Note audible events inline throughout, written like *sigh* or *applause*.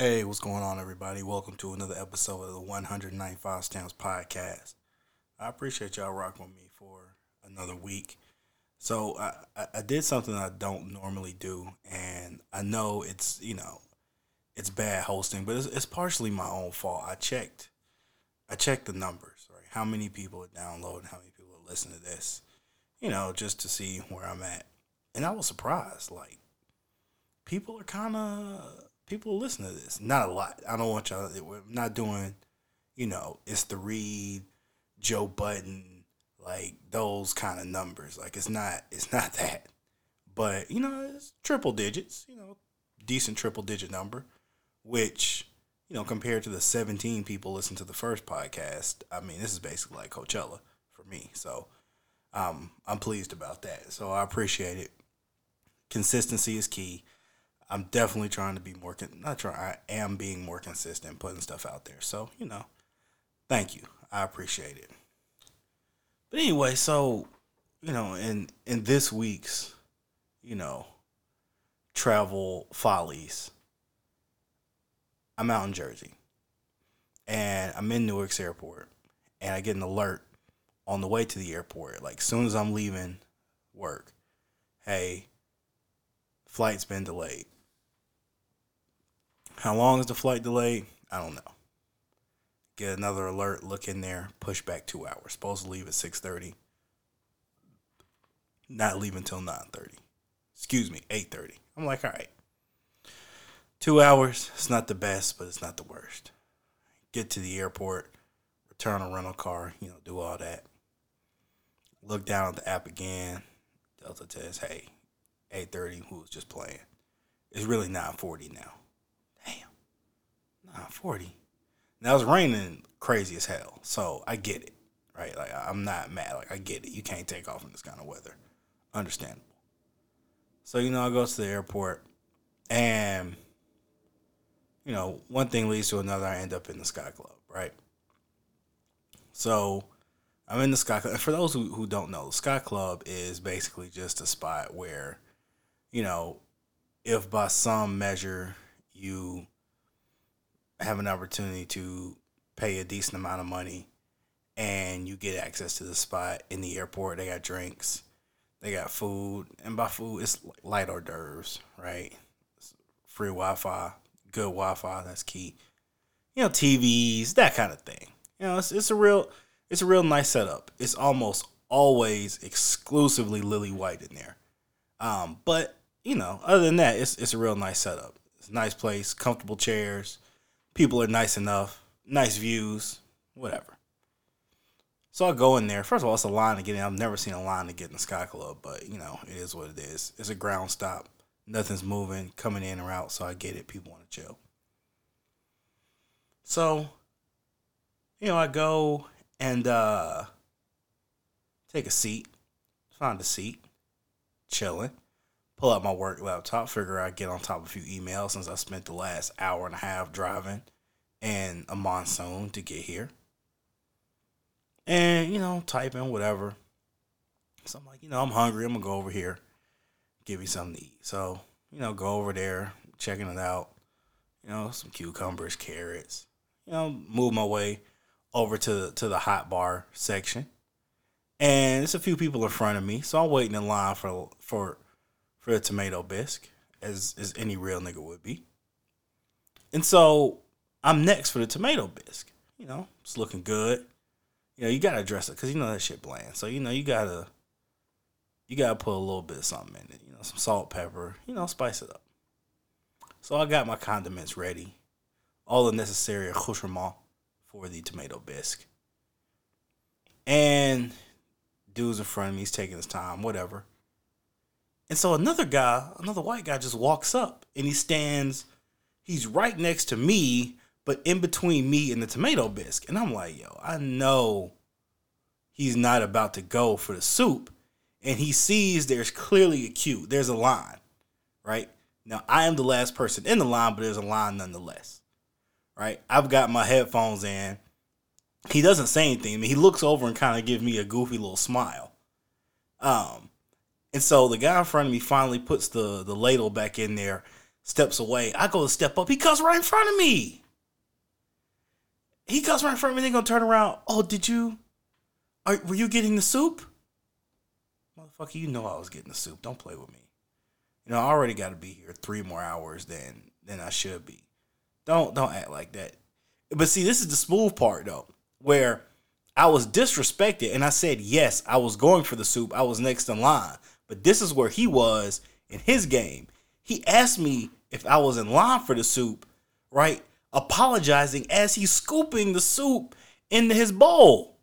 Hey, what's going on, everybody? Welcome to another episode of the 195 Stamps Podcast. I appreciate y'all rocking with me for another week. So I, I, did something I don't normally do, and I know it's you know it's bad hosting, but it's, it's partially my own fault. I checked, I checked the numbers, right? How many people are downloading? How many people are listening to this? You know, just to see where I'm at, and I was surprised. Like people are kind of people listen to this. Not a lot. I don't want y'all. We're not doing, you know, it's the Reed, Joe Budden, like those kind of numbers. Like it's not. It's *laughs* not that. But you know, it's triple digits. You know, decent triple digit number, which you know compared to the 17 people listen to the first podcast. I mean, this is basically like Coachella for me. So. Um, I'm pleased about that. So I appreciate it. Consistency is key I'm definitely trying to be more con- not trying. I am being more consistent, putting stuff out there. So you know, thank you. I appreciate it. But anyway, so you know, in in this week's you know travel follies, I'm out in Jersey, and I'm in Newark's airport, and I get an alert on the way to the airport. Like as soon as I'm leaving work, hey, flight's been delayed how long is the flight delayed? I don't know. Get another alert, look in there, push back two hours. Supposed to leave at 6.30. Not leave until 9.30. Excuse me, 8.30. I'm like, all right. Two hours, it's not the best, but it's not the worst. Get to the airport, return a rental car, you know, do all that. Look down at the app again. Delta says, hey, 8.30, who was just playing? It's really 9.40 now. Nah, 40. Now it's raining crazy as hell. So I get it. Right? Like I'm not mad. Like I get it. You can't take off in this kind of weather. Understandable. So, you know, I go to the airport and you know, one thing leads to another. I end up in the Sky Club, right? So I'm in the Sky Club. For those who, who don't know, the Sky Club is basically just a spot where, you know, if by some measure you have an opportunity to pay a decent amount of money and you get access to the spot in the airport. They got drinks, they got food, and by food, it's light hors d'oeuvres, right? It's free Wi Fi, good Wi Fi, that's key. You know, TVs, that kind of thing. You know, it's, it's a real, it's a real nice setup. It's almost always exclusively lily white in there. Um, but you know, other than that, it's it's a real nice setup. It's a nice place, comfortable chairs people are nice enough, nice views, whatever. So I go in there. First of all, it's a line to get in. I've never seen a line to get in the Sky Club, but you know, it is what it is. It's a ground stop. Nothing's moving, coming in or out, so I get it. People want to chill. So, you know, I go and uh take a seat, find a seat, chilling pull out my work laptop, figure I get on top of a few emails since I spent the last hour and a half driving and a monsoon to get here. And, you know, typing, whatever. So I'm like, you know, I'm hungry. I'm going to go over here, give me something to eat. So, you know, go over there, checking it out. You know, some cucumbers, carrots. You know, move my way over to, to the hot bar section. And there's a few people in front of me. So I'm waiting in line for, for for a tomato bisque, as as any real nigga would be. And so I'm next for the tomato bisque. You know, it's looking good. You know, you gotta dress it because you know that shit bland. So you know you gotta you gotta put a little bit of something in it. You know, some salt, pepper. You know, spice it up. So I got my condiments ready, all the necessary accoutrement for the tomato bisque. And dude's in front of me, he's taking his time, whatever. And so another guy, another white guy, just walks up and he stands. He's right next to me, but in between me and the tomato bisque. And I'm like, yo, I know he's not about to go for the soup. And he sees there's clearly a queue. There's a line, right? Now I am the last person in the line, but there's a line nonetheless. Right? I've got my headphones in. He doesn't say anything. I mean, he looks over and kind of gives me a goofy little smile. Um, and so the guy in front of me finally puts the, the ladle back in there, steps away. I go to step up. He comes right in front of me. He comes right in front of me. They gonna turn around. Oh, did you? Are, were you getting the soup? Motherfucker, you know I was getting the soup. Don't play with me. You know I already got to be here three more hours than than I should be. Don't don't act like that. But see, this is the smooth part though, where I was disrespected and I said yes, I was going for the soup. I was next in line. But this is where he was in his game. He asked me if I was in line for the soup, right? Apologizing as he's scooping the soup into his bowl.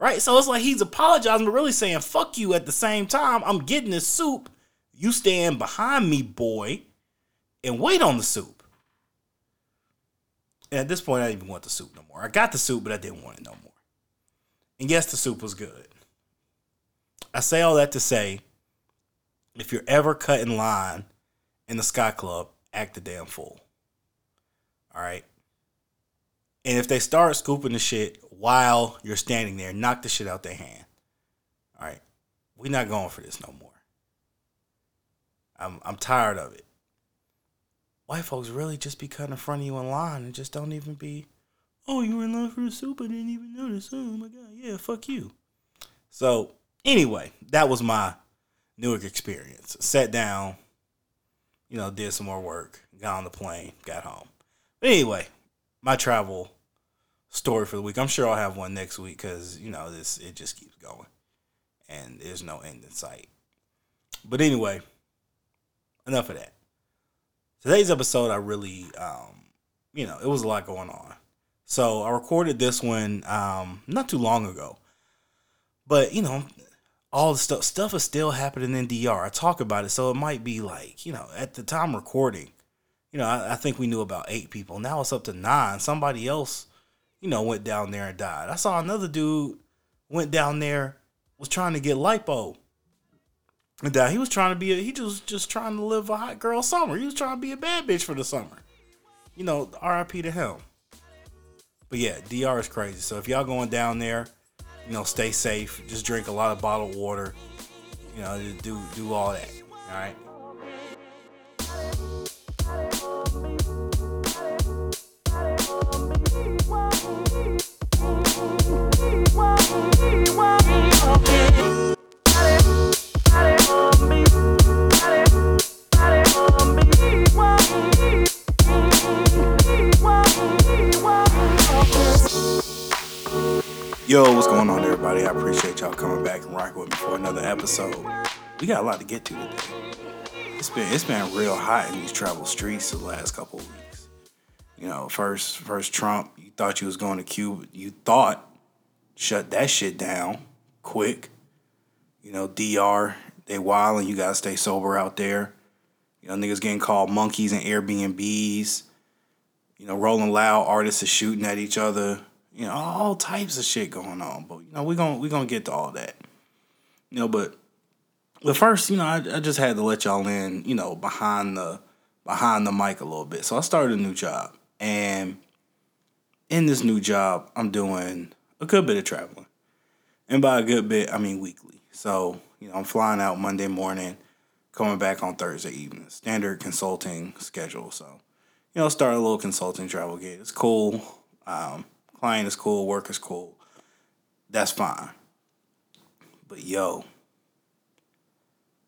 Right? So it's like he's apologizing, but really saying, fuck you at the same time. I'm getting this soup. You stand behind me, boy, and wait on the soup. And at this point, I didn't even want the soup no more. I got the soup, but I didn't want it no more. And yes, the soup was good. I say all that to say if you're ever cut in line in the Sky Club, act the damn fool. All right. And if they start scooping the shit while you're standing there, knock the shit out their hand. All right. We're not going for this no more. I'm I'm tired of it. White folks really just be cutting in front of you in line and just don't even be, oh, you were in line for the soup. I didn't even notice. Oh my god, yeah, fuck you. So anyway, that was my Newark experience. Sat down, you know, did some more work, got on the plane, got home. But anyway, my travel story for the week. I'm sure I'll have one next week because you know this it just keeps going, and there's no end in sight. But anyway, enough of that. Today's episode, I really, um, you know, it was a lot going on. So I recorded this one um, not too long ago, but you know, all the stuff stuff is still happening in DR. I talk about it, so it might be like you know at the time recording, you know I, I, think we knew about eight people. Now it's up to nine. Somebody else, you know, went down there and died. I saw another dude went down there was trying to get lipo. And died. He was trying to be a, he just just trying to live a hot girl summer. He was trying to be a bad bitch for the summer. You know, R.I.P. to him. But yeah, DR is crazy. So if y'all going down there you know, stay safe. Just drink a lot of bottled water. You know, do do all that. All right. Yo, what's going on, everybody? I appreciate y'all coming back and rocking with me for another episode. We got a lot to get to today. It's been it's been real hot in these travel streets the last couple of weeks. You know, first first Trump, you thought you was going to Cuba. You thought shut that shit down quick. You know, DR, they wild and you gotta stay sober out there. You know, niggas getting called monkeys and Airbnbs. You know, rolling loud, artists are shooting at each other you know, all types of shit going on. But you know, we're gonna we're gonna get to all that. You know, but but first, you know, I, I just had to let y'all in, you know, behind the behind the mic a little bit. So I started a new job. And in this new job, I'm doing a good bit of traveling. And by a good bit, I mean weekly. So, you know, I'm flying out Monday morning, coming back on Thursday evening. Standard consulting schedule. So, you know, start a little consulting travel gig. It's cool. Um, client is cool, work is cool. That's fine. But yo,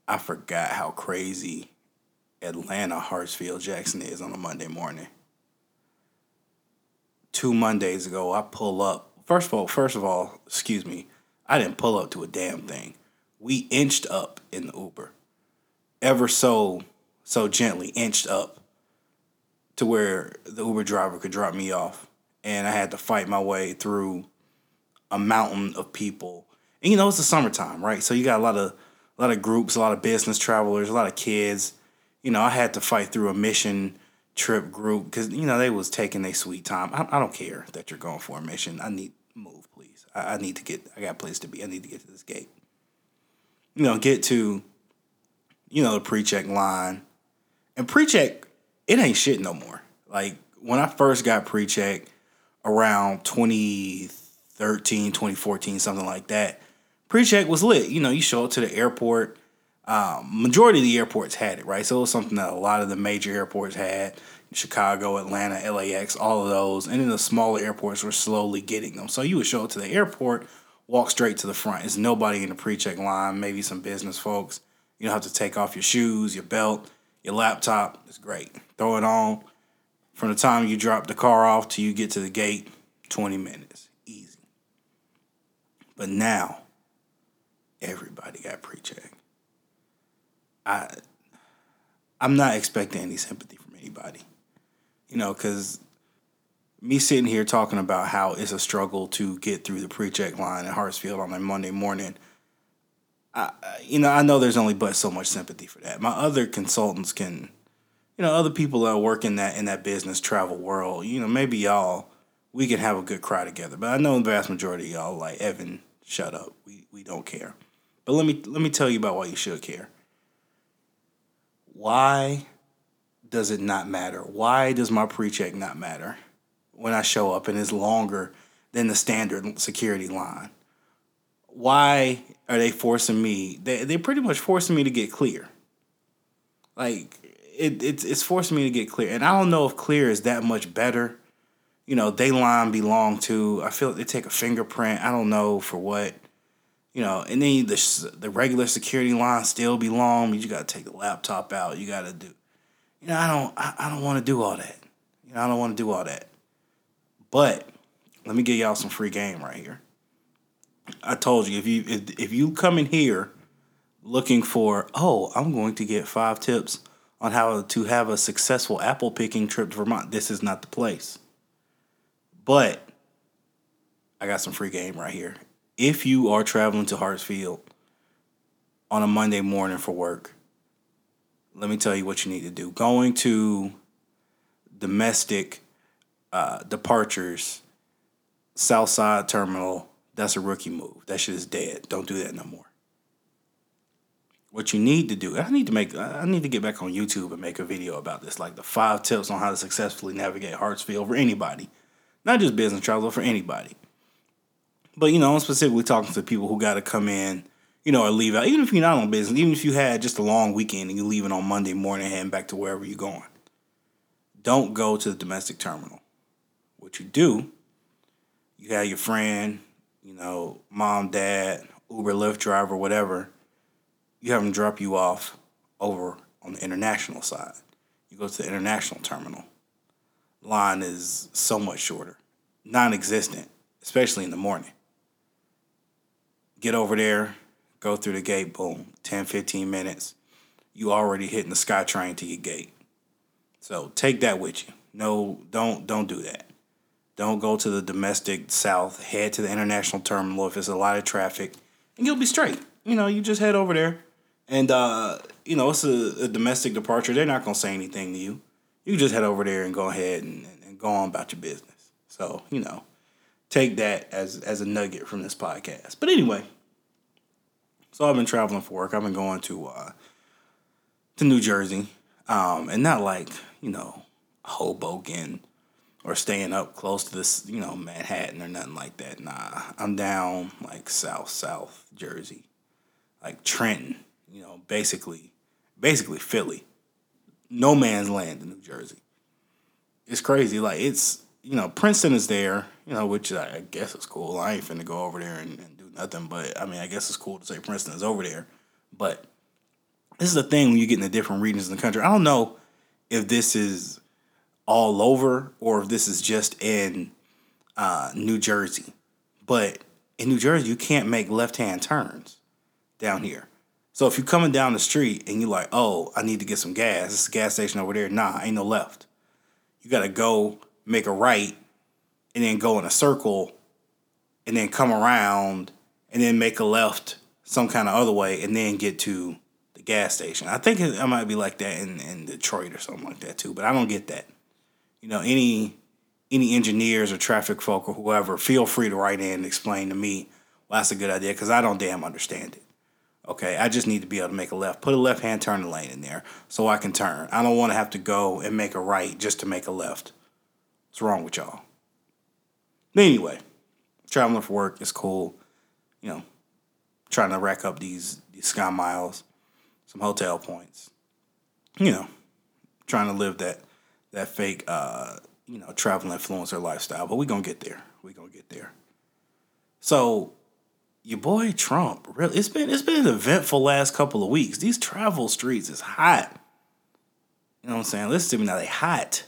I forgot how crazy Atlanta, Hartsfield, Jackson is on a Monday morning. Two Mondays ago, I pull up. First of all, first of all, excuse me, I didn't pull up to a damn thing. We inched up in the Uber, ever so so gently inched up to where the Uber driver could drop me off and I had to fight my way through a mountain of people. And you know, it's the summertime, right? So you got a lot of a lot of groups, a lot of business travelers, a lot of kids. You know, I had to fight through a mission trip group because you know they was taking their sweet time. I, I, don't care that you're going for a mission. I need move, please. I, I need to get. I got a place to be. I need to get to this gate. You know, get to, you know, the pre-check line, and pre-check it ain't shit no more. Like when I first got pre-check, around 2013, 2014, something like that. Pre-check was lit. You know, you show up to the airport. um, majority of the airports had it, right? So it was something that a lot of the major airports had. Chicago, Atlanta, LAX, all of those. And then the smaller airports were slowly getting them. So you would show up to the airport, walk straight to the front. There's nobody in the pre check line, maybe some business folks. You don't have to take off your shoes, your belt, your laptop. It's great. Throw it on. From the time you drop the car off till you get to the gate, 20 minutes. Easy. But now, everybody got pre check. I I'm not expecting any sympathy from anybody. You know, because me sitting here talking about how it's a struggle to get through the pre-check line at Hartsfield on a Monday morning. I, you know, I know there's only but so much sympathy for that. My other consultants can, you know, other people that work in that in that business travel world. You know, maybe y'all we can have a good cry together. But I know the vast majority of y'all like Evan, shut up. We we don't care. But let me let me tell you about why you should care. Why does it not matter? Why does my pre-check not matter when I show up and it's longer than the standard security line? Why are they forcing me? They they pretty much forcing me to get clear. Like it, it's it's forcing me to get clear, and I don't know if clear is that much better. You know, they line belong to. I feel like they take a fingerprint. I don't know for what. You know, and then the the regular security line still belong. You got to take the laptop out. You got to do you know, I don't I, I don't want to do all that. You know, I don't want to do all that. But let me give y'all some free game right here. I told you if you if, if you come in here looking for, oh, I'm going to get five tips on how to have a successful apple picking trip to Vermont, this is not the place. But I got some free game right here. If you are traveling to Hartsfield on a Monday morning for work, let me tell you what you need to do. Going to domestic uh, departures, Southside Terminal, that's a rookie move. That shit is dead. Don't do that no more. What you need to do, I need to make, I need to get back on YouTube and make a video about this, like the five tips on how to successfully navigate Hartsfield for anybody, not just business travel, for anybody. But you know, I'm specifically talking to people who got to come in you know, or leave out. Even if you're not on business, even if you had just a long weekend and you're leaving on Monday morning, heading back to wherever you're going, don't go to the domestic terminal. What you do, you have your friend, you know, mom, dad, Uber, Lyft driver, whatever. You have them drop you off over on the international side. You go to the international terminal. Line is so much shorter, non-existent, especially in the morning. Get over there, go through the gate, boom, 10, 15 minutes. You already hitting the SkyTrain to your gate. So take that with you. No, don't don't do that. Don't go to the domestic south. Head to the international terminal if it's a lot of traffic, and you'll be straight. You know, you just head over there, and uh, you know it's a, a domestic departure. They're not gonna say anything to you. You just head over there and go ahead and, and go on about your business. So you know, take that as as a nugget from this podcast. But anyway, so I've been traveling for work. I've been going to uh, to New Jersey, um, and not like you know Hoboken or staying up close to this you know Manhattan or nothing like that. Nah, I'm down like South South Jersey, like Trenton. You know, basically, basically Philly. No man's land in New Jersey. It's crazy. Like it's you know Princeton is there. You know, which I guess is cool. I ain't finna go over there and, and nothing. But I mean, I guess it's cool to say Princeton is over there. But this is the thing when you get into different regions in the country. I don't know if this is all over or if this is just in uh, New Jersey. But in New Jersey, you can't make left hand turns down here. So if you're coming down the street and you're like, oh, I need to get some gas, it's a gas station over there. Nah, ain't no left. You got to go make a right and then go in a circle and then come around and then make a left some kind of other way and then get to the gas station. I think it, it might be like that in, in Detroit or something like that too, but I don't get that. You know, any any engineers or traffic folk or whoever, feel free to write in and explain to me well, that's a good idea because I don't damn understand it. Okay, I just need to be able to make a left. Put a left hand turn lane in there so I can turn. I don't want to have to go and make a right just to make a left. What's wrong with y'all? Anyway, traveling for work is cool you know, trying to rack up these these sky miles. some hotel points. You know, trying to live that that fake uh, you know, travel influencer lifestyle, but we gonna get there. We gonna get there. So your boy Trump, really it's been it's been an eventful last couple of weeks. These travel streets is hot. You know what I'm saying? Listen to me now, they hot.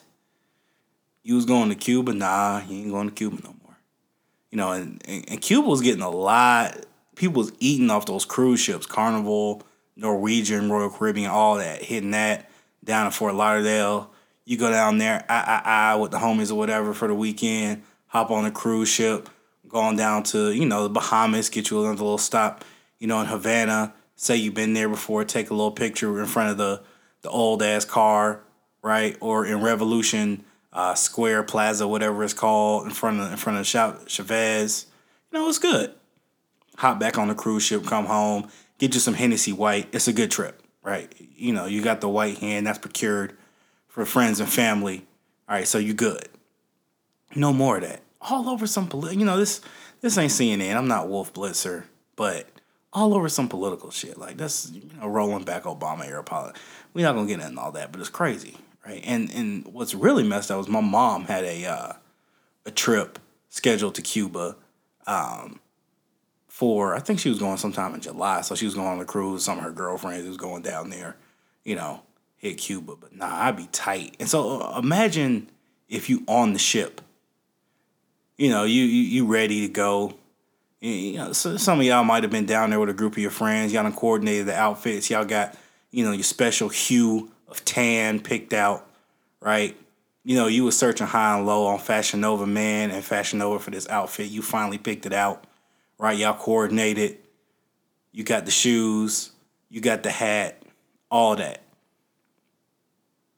You was going to Cuba, nah, you ain't going to Cuba no more. You know, and, and, and Cuba was getting a lot. People was eating off those cruise ships, Carnival, Norwegian, Royal Caribbean, all that, hitting that down in Fort Lauderdale. You go down there, I, I, I, with the homies or whatever for the weekend, hop on a cruise ship, going down to, you know, the Bahamas, get you another little stop, you know, in Havana. Say you've been there before, take a little picture in front of the, the old ass car, right? Or in Revolution uh, Square Plaza, whatever it's called, in front of in front of Chavez. You know, it's good. Hop back on the cruise ship, come home, get you some Hennessy White. It's a good trip, right? You know, you got the white hand that's procured for friends and family. All right, so you good. No more of that. All over some political, you know, this this ain't CNN. I'm not Wolf Blitzer, but all over some political shit. Like that's you know rolling back Obama era politics. We're not gonna get into all that, but it's crazy, right? And and what's really messed up was my mom had a uh, a trip scheduled to Cuba, um, for I think she was going sometime in July, so she was going on a cruise. Some of her girlfriends was going down there, you know, hit Cuba, but nah, I'd be tight. And so uh, imagine if you on the ship. You know, you you, you ready to go. You know, so some of y'all might have been down there with a group of your friends. Y'all done coordinated the outfits. Y'all got, you know, your special hue of tan picked out, right? You know, you was searching high and low on Fashion Nova Man and Fashion Nova for this outfit. You finally picked it out, right? Y'all coordinated. You got the shoes, you got the hat, all that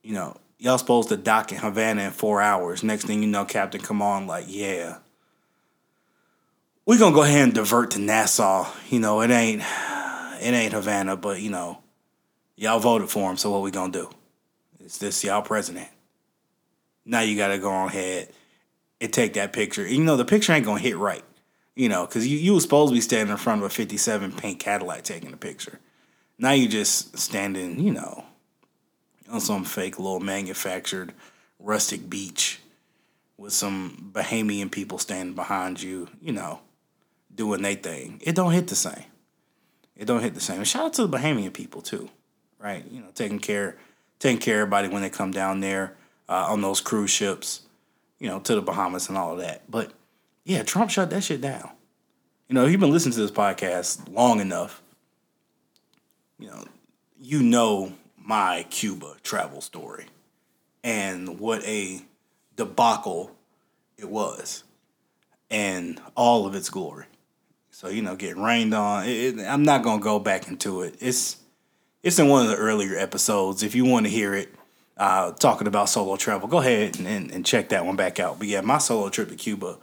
you know, y'all supposed to dock in Havana in four hours. Next thing you know, Captain come on like, yeah. We're gonna go ahead and divert to Nassau. You know, it ain't it ain't Havana, but you know, y'all voted for him, so what we gonna do? Is this y'all president? Now you gotta go on ahead and take that picture. You know, the picture ain't gonna hit right. You know, because you, you was supposed to be standing in front of a 57 pink Cadillac taking a picture. Now you just standing, you know, on some fake little manufactured rustic beach with some Bahamian people standing behind you, you know, doing their thing. It don't hit the same. It don't hit the same. And shout out to the Bahamian people too, right? You know, taking care, taking care of everybody when they come down there uh, on those cruise ships, you know, to the Bahamas and all of that. But yeah, Trump shut that shit down. You know, if you've been listening to this podcast long enough, you know, you know my Cuba travel story and what a debacle it was and all of its glory. So you know, getting rained on. It, it, I'm not gonna go back into it. It's it's in one of the earlier episodes. If you want to hear it, uh, talking about solo travel, go ahead and, and, and check that one back out. But yeah, my solo trip to Cuba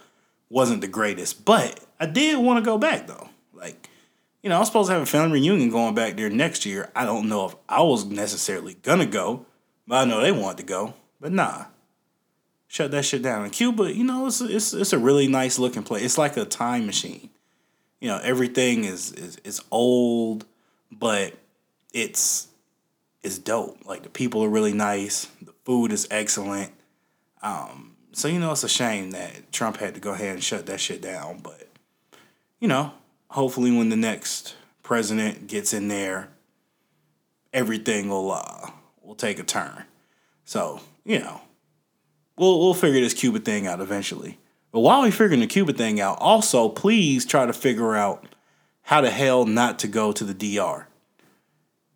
wasn't the greatest, but I did want to go back though. Like you know, I was supposed to have a family reunion going back there next year. I don't know if I was necessarily gonna go, but I know they wanted to go. But nah, shut that shit down. In Cuba, you know, it's it's it's a really nice looking place. It's like a time machine. You know, everything is is is old, but it's it's dope. Like the people are really nice. The food is excellent. Um, so you know, it's a shame that Trump had to go ahead and shut that shit down. But you know, hopefully when the next president gets in there, everything will uh, will take a turn. So you know, we'll we'll figure this Cuba thing out eventually. But while we're figuring the Cuba thing out, also please try to figure out how the hell not to go to the DR.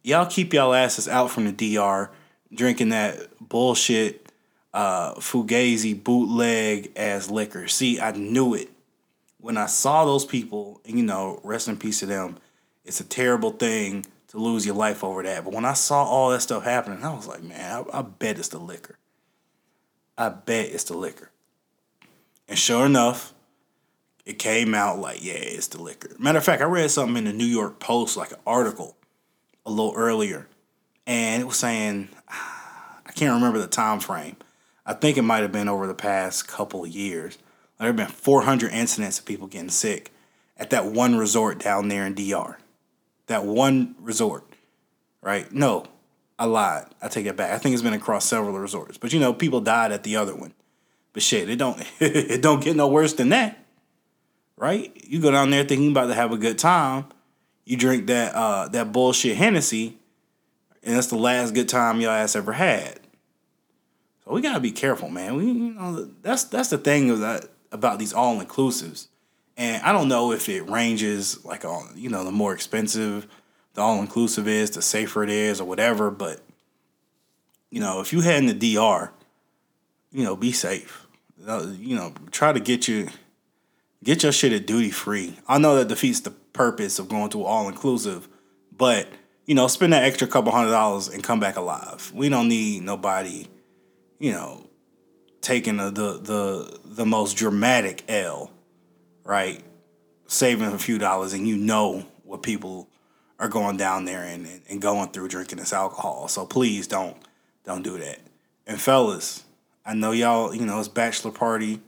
Y'all keep y'all asses out from the DR, drinking that bullshit uh, fugazi bootleg ass liquor. See, I knew it when I saw those people, and you know, rest in peace to them, it's a terrible thing to lose your life over that. But when I saw all that stuff happening, I was like, man, I, I bet it's the liquor. I bet it's the liquor. And sure enough, it came out like, yeah, it's the liquor. Matter of fact, I read something in the New York Post, like an article a little earlier, and it was saying, ah, I can't remember the time frame. I think it might have been over the past couple years there have been 400 incidents of people getting sick at that one resort down there in DR. That one resort, right? No, I lied. I take it back. I think it's been across several resorts. But you know, people died at the other one. But shit, it don't *laughs* it don't get no worse than that. Right? You go down there thinking about to have a good time. You drink that uh that bullshit Hennessy, and that's the last good time your ass ever had. So we gotta be careful, man. We you know that's that's the thing that about these all inclusives. And I don't know if it ranges like on you know the more expensive the all inclusive is, the safer it is, or whatever. But you know, if you head in the DR, you know, be safe. Uh, you know, try to get you get your shit at duty free. I know that defeats the purpose of going to all inclusive, but you know, spend that extra couple hundred dollars and come back alive. We don't need nobody, you know, taking the the the, the most dramatic L, right? Saving a few dollars and you know what people are going down there and, and going through drinking this alcohol. So please don't don't do that. And fellas, I know y'all, you know, it's bachelor party,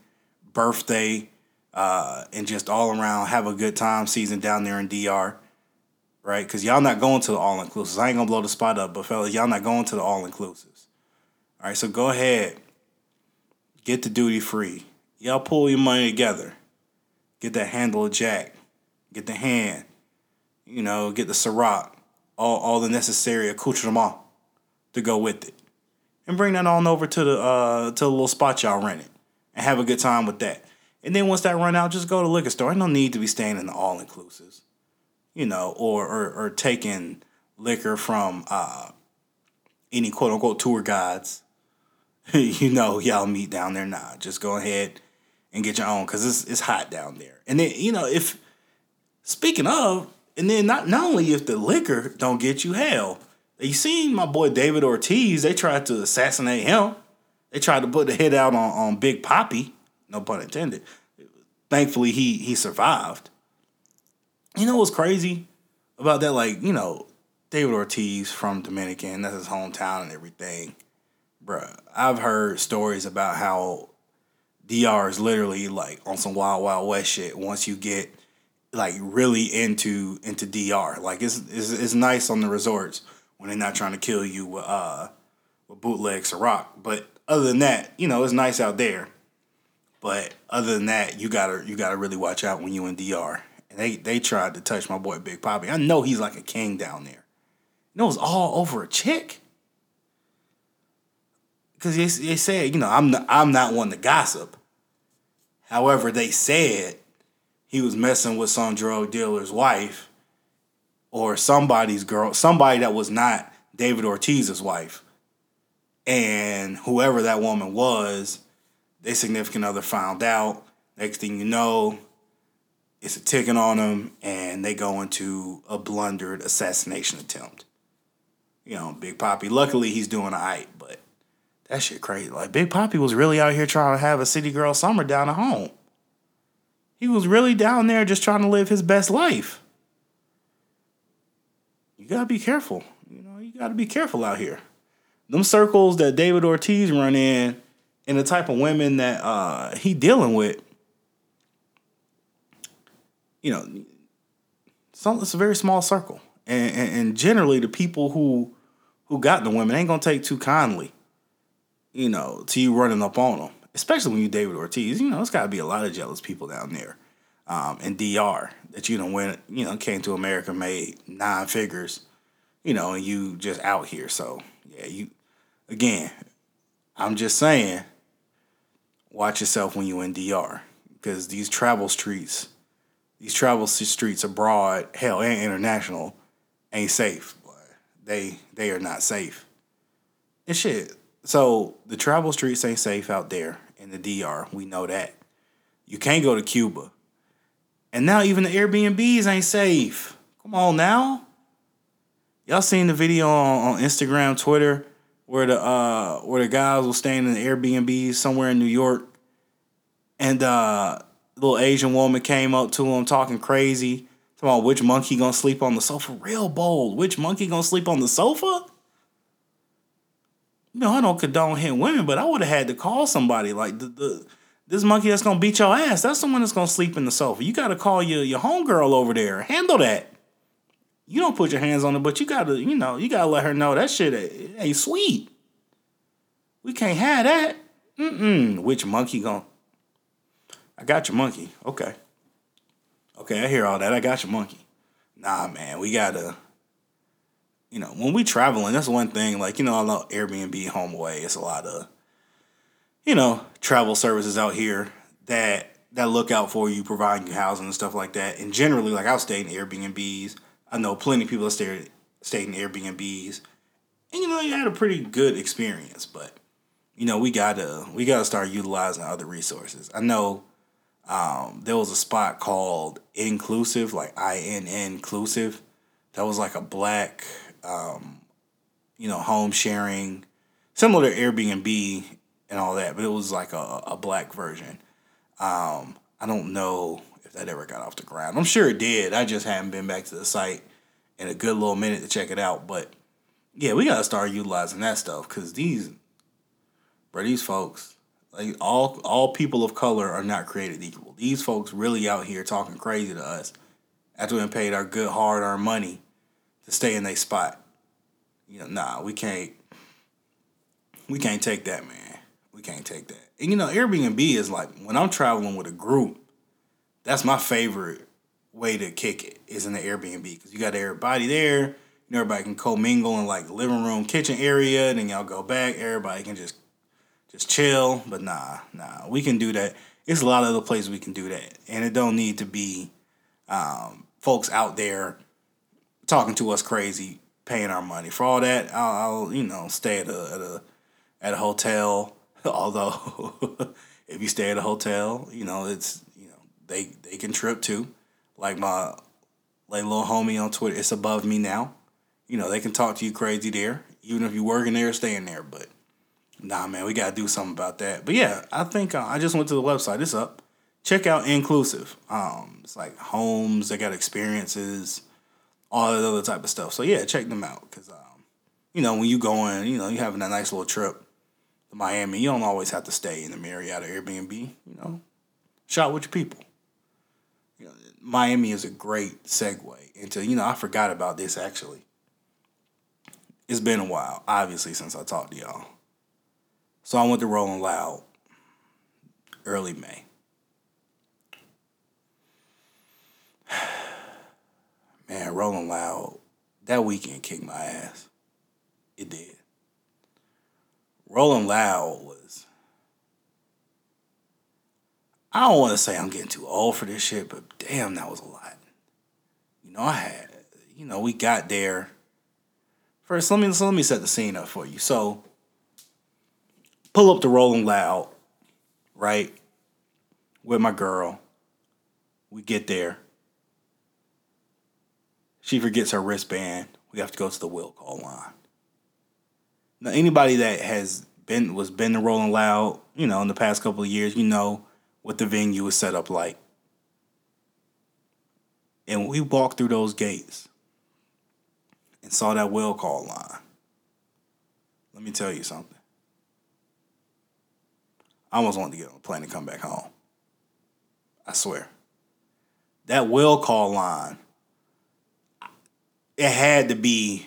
birthday, uh, and just all around have a good time season down there in DR, right? Because y'all not going to the all inclusives. I ain't gonna blow the spot up, but fellas, y'all not going to the all inclusives. All right, so go ahead, get the duty free. Y'all pull your money together. Get that handle of Jack. Get the hand you know, get the Ciroc, all, all the necessary accoutrement to go with it. And bring that on over to the uh to the little spot y'all rented and have a good time with that. And then once that run out, just go to the liquor store. Ain't no need to be staying in the all inclusives. You know, or or, or taking liquor from uh any quote unquote tour guides. *laughs* you know, y'all meet down there. Nah, just go ahead and get your own because it's it's hot down there. And then, you know, if speaking of, and then not not only if the liquor don't get you hell, you seen my boy David Ortiz. They tried to assassinate him. They tried to put the hit out on, on Big Papi. No pun intended. Thankfully, he he survived. You know what's crazy about that? Like you know, David Ortiz from Dominican. That's his hometown and everything. Bruh, I've heard stories about how DR is literally like on some wild wild west shit. Once you get like really into into DR. Like it's it's, it's nice on the resorts when they're not trying to kill you with uh with bootleg Ciroc. But other than that, you know, it's nice out there. But other than that, you gotta you gotta really watch out when you in DR. And they they tried to touch my boy Big Papi. I know he's like a king down there. You know, it was all over a chick. Because they, they said, you know, I'm not, I'm not one to gossip. However, they said he was messing with some drug dealer's wife or somebody's girl, somebody that was not David Ortiz's wife. And whoever that woman was, their significant other found out. Next thing you know, it's a ticket on them and they go into a blundered assassination attempt. You know, Big Papi. Luckily, he's doing all right, that shit crazy. Like, Big Papi was really out here trying to have a city girl summer down at home. He was really down there just trying to live his best life. You gotta be careful. You know, you gotta be careful out here. Them circles that David Ortiz run in, and the type of women that uh, he dealing with, you know, it's a very small circle, and, and, and generally the people who who got the women ain't gonna take too kindly, you know, to you running up on them especially when you David Ortiz, you know, it's got to be a lot of jealous people down there um, in DR that you know when you know came to America, made nine figures, you know, and you just out here. So yeah, you again, I'm just saying, watch yourself when you in DR because these travel streets, these travel streets abroad, hell, and international, ain't safe. They they are not safe. And shit. So the travel streets ain't safe out there in the DR. We know that. You can't go to Cuba. And now even the Airbnbs ain't safe. Come on now. Y'all seen the video on, on Instagram, Twitter, where the uh where the guys were staying in the Airbnb somewhere in New York, and uh little Asian woman came up to him talking crazy, talking about which monkey gonna sleep on the sofa. Real bold. Which monkey gonna sleep on the sofa? You know, I don't condone hitting women, but I would have had to call somebody like the, the this monkey that's gonna beat your ass. That's the one that's gonna sleep in the sofa. You gotta call your your homegirl over there. Handle that. You don't put your hands on it, but you gotta, you know, you gotta let her know that shit ain't, ain't sweet. We can't have that. Mm-mm. Which monkey going? I got your monkey. Okay. Okay, I hear all that. I got your monkey. Nah, man, we gotta. You know, when we traveling, that's one thing. Like, you know, I know Airbnb, HomeAway. It's a lot of, you know, travel services out here that that look out for you, providing you housing and stuff like that. And generally, like I've stayed in Airbnbs. I know plenty of people that stayed stayed in Airbnbs, and you know, you had a pretty good experience. But you know, we gotta we gotta start utilizing other resources. I know um, there was a spot called Innclusive, like I N inclusive. That was like a black, um, you know, home sharing, similar to Airbnb and all that, but it was like a, a black version. Um, I don't know if that ever got off the ground. I'm sure it did. I just haven't been back to the site in a good little minute to check it out. But yeah, we gotta start utilizing that stuff because these, bro, these folks, like all all people of color are not created equal. These folks really out here talking crazy to us after we paid our good hard earned money to stay in their spot. You know, nah, we can't. We can't take that, man. We can't take that. And you know, Airbnb is like when I'm traveling with a group, that's my favorite way to kick it is in the Airbnb because you got everybody there. You know, everybody can commingle in like the living room, kitchen area. and Then y'all go back. Everybody can just just chill. But nah, nah, we can do that. It's a lot of other places we can do that, and it don't need to be um, folks out there talking to us crazy, paying our money for all that. I'll, I'll you know stay at a, at a at a hotel *laughs* Although, *laughs* if you stay at a hotel, you know it's you know they they can trip too. Like my like little homie on Twitter, it's above me now. You know they can talk to you crazy there, even if you're working there staying there. But nah, man, we gotta do something about that. But yeah, I think uh, I just went to the website. It's up. Check out Innclusive. Um, it's like homes. They got experiences, all that other type of stuff. So yeah, check them out because um, you know when you going, you know you're having a nice little trip to Miami, you don't always have to stay in the Marriott or Airbnb. You know, shop with your people. You know, Miami is a great segue into. You know, I forgot about this actually. It's been a while, obviously, since I talked to y'all. So I went to Rolling Loud early May. Man, Rolling Loud, that weekend kicked my ass. It did. Rolling Loud was. I don't want to say I'm getting too old for this shit, but damn, that was a lot. You know, I had, you know, we got there. First, let me so let me set the scene up for you. So, pull up the Rolling Loud, right, with my girl. We get there. She forgets her wristband. We have to go to the will call line. Now, anybody that has been was been to Rolling Loud, you know, in the past couple of years, you know what the venue is set up like. And we walked through those gates and saw that will call line. Let me tell you something. I almost wanted to get on a plane and come back home. I swear. That will call line, it had to be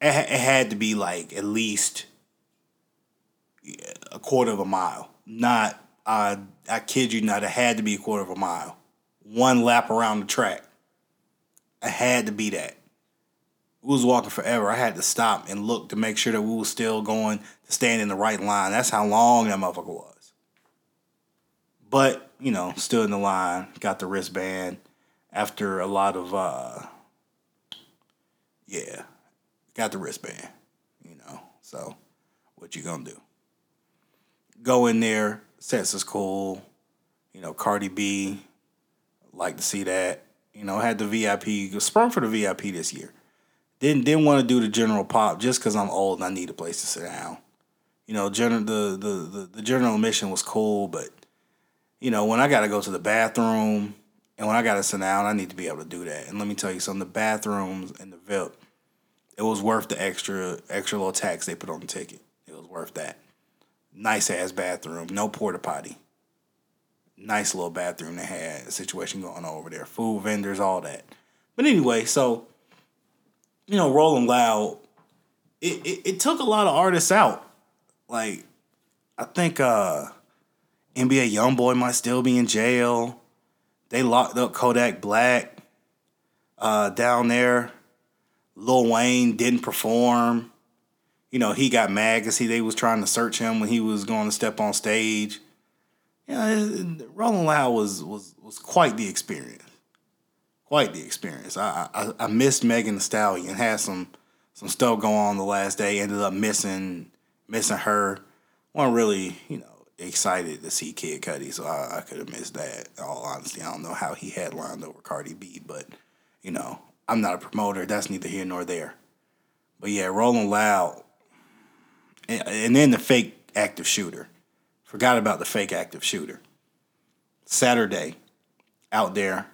it, had to be like at least a quarter of a mile. Not, uh, I kid you not, it had to be a quarter of a mile. One lap around the track. It had to be that. We was walking forever. I had to stop and look to make sure that we was still going to stand in the right line. That's how long that motherfucker was. But, you know, stood in the line, got the wristband after a lot of uh yeah, got the wristband, you know. So, what you gonna do? Go in there, sets is cool. You know, Cardi B, like to see that. You know, had the VIP, sprung for the VIP this year. Didn't didn't want to do the general pop just because I'm old and I need a place to sit down. You know, general the, the the the general admission was cool, but you know, when I got to go to the bathroom and when I got to sit down, I need to be able to do that. And let me tell you something: the bathrooms and the VIP it was worth the extra extra little tax they put on the ticket. It was worth that. Nice ass bathroom, no porta potty. nice little bathroom they had, a situation going on over there, food vendors, all that. But anyway, so you know, Rolling Loud, it, it, it took a lot of artists out. Like, I think uh NBA YoungBoy might still be in jail. They locked up Kodak Black uh, down there. Lil Wayne didn't perform. You know, he got mad because he they was trying to search him when he was going to step on stage. Know, Rolling Loud was was was quite the experience. Quite the experience. I I, I missed Megan Thee Stallion. Had some some stuff going on the last day. Ended up missing missing her. wasn't really you know excited to see Kid Cudi, so I, I could have missed that. All honesty, I don't know how he headlined over Cardi B, but you know, I'm not a promoter. That's neither here nor there. But yeah, Rolling Loud, and, and then the fake active shooter. Forgot about the fake active shooter. Saturday, out there,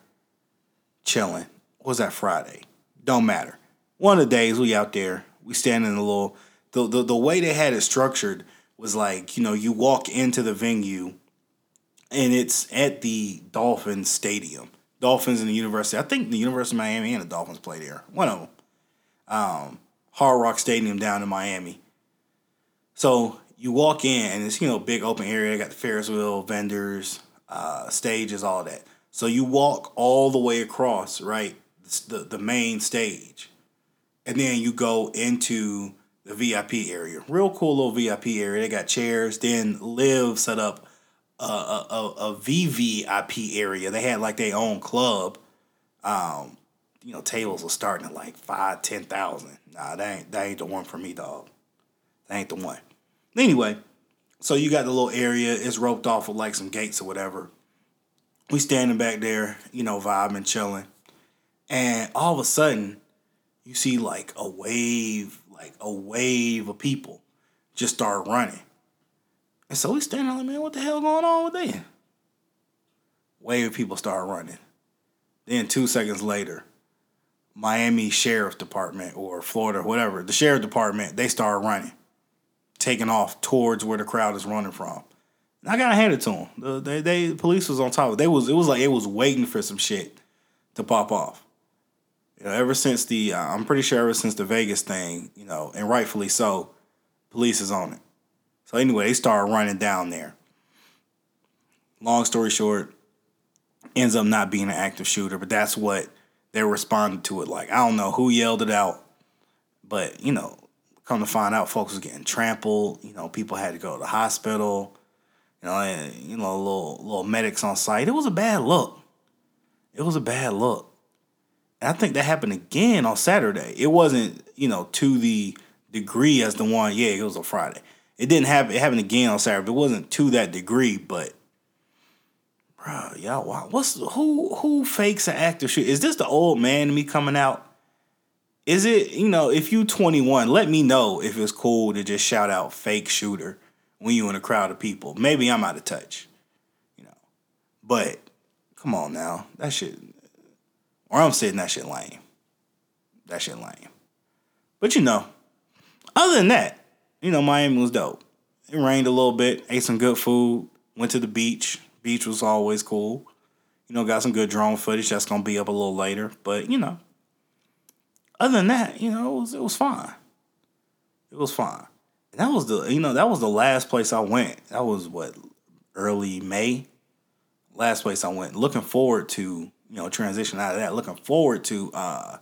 chilling. What was that Friday? Don't matter. One of the days we out there, we stand in a little. The, the the way they had it structured was like you know you walk into the venue, and it's at the Dolphins Stadium. Dolphins and the University. I think the University of Miami and the Dolphins play there. One of them. Um, Hard Rock Stadium down in Miami. So you walk in and it's you know big open area. Got the Ferris wheel, vendors, uh, stages, all that. So you walk all the way across, right, the the main stage, and then you go into the VIP area. Real cool little VIP area. They got chairs. Then LIV set up a, a, a VVIP area. They had like their own club. Um, you know, tables were starting at like five, ten thousand. Nah, that ain't that ain't the one for me, dog. That ain't the one. Anyway, so you got the little area. It's roped off with like some gates or whatever. We standing back there, you know, vibing, chilling, and all of a sudden, you see like a wave, like a wave of people just start running. And so we standing there like, man, what the hell going on with that? Wave of people start running. Then two seconds later, Miami Sheriff Department or Florida, whatever, the Sheriff Department, they start running, taking off towards where the crowd is running from. And I gotta hand it to them. The, they, they, police was on top of it. They was, it was like it was waiting for some shit to pop off. You know, ever since the, uh, I'm pretty sure ever since the Vegas thing, you know, and rightfully so, police is on it. So anyway, they started running down there. Long story short, ends up not being an active shooter, but that's what they responded to it like. I don't know who yelled it out, but you know, come to find out, folks was getting trampled. You know, people had to go to the hospital. You know, and, you know, little little medics on site. It was a bad look. It was a bad look. I think that happened again on Saturday. It wasn't, you know, to the degree as the one. Yeah, it was on Friday. It didn't happen. It happened again on Saturday. It wasn't to that degree, but bro, y'all, what's who who fakes an active shoot? Is this the old man me coming out? Is it you know if you twenty one? Let me know if it's cool to just shout out fake shooter when you in a crowd of people. Maybe I'm out of touch, you know. But come on now, that shit. Or I'm saying that shit lame. That shit lame. But you know, other than that, you know, Miami was dope. It rained a little bit, ate some good food, went to the beach. Beach was always cool. You know, got some good drone footage that's gonna be up a little later. But you know, other than that, you know, it was it was fine. It was fine. And that was the you know that was the last place I went. That was what early May. Last place I went. Looking forward to you know transition out of that. Looking forward to uh,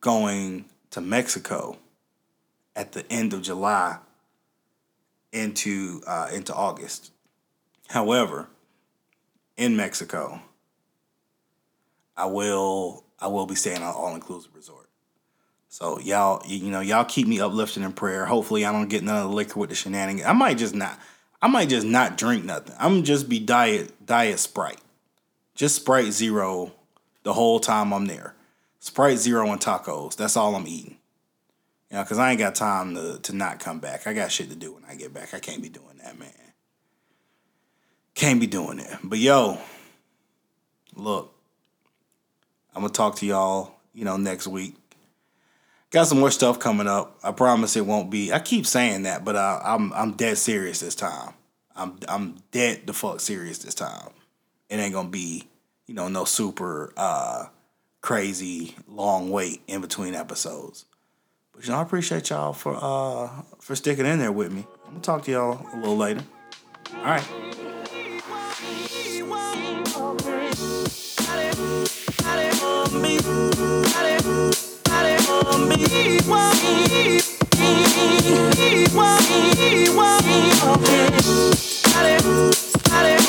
going to Mexico at the end of July into uh, into August. However, in Mexico, I will I will be staying at an all inclusive resort. So y'all, you know, y'all keep me uplifted in prayer. Hopefully, I don't get none of the liquor with the shenanigans. I might just not. I might just not drink nothing. I'm just be diet diet Sprite, just Sprite Zero, the whole time I'm there. Sprite Zero and tacos. That's all I'm eating. You know, because I ain't got time to, to not come back. I got shit to do when I get back. I can't be doing that, man. Can't be doing it. But yo, look, I'm to talk to y'all, you know, next week. Got some more stuff coming up. I promise it won't be. I keep saying that, but I, I'm I'm dead serious this time. I'm I'm dead the fuck serious this time it ain't gonna be you know no super uh, crazy long wait in between episodes. But you know I appreciate y'all for uh, for sticking in there with me. I'm gonna talk to y'all a little later. All right. Body,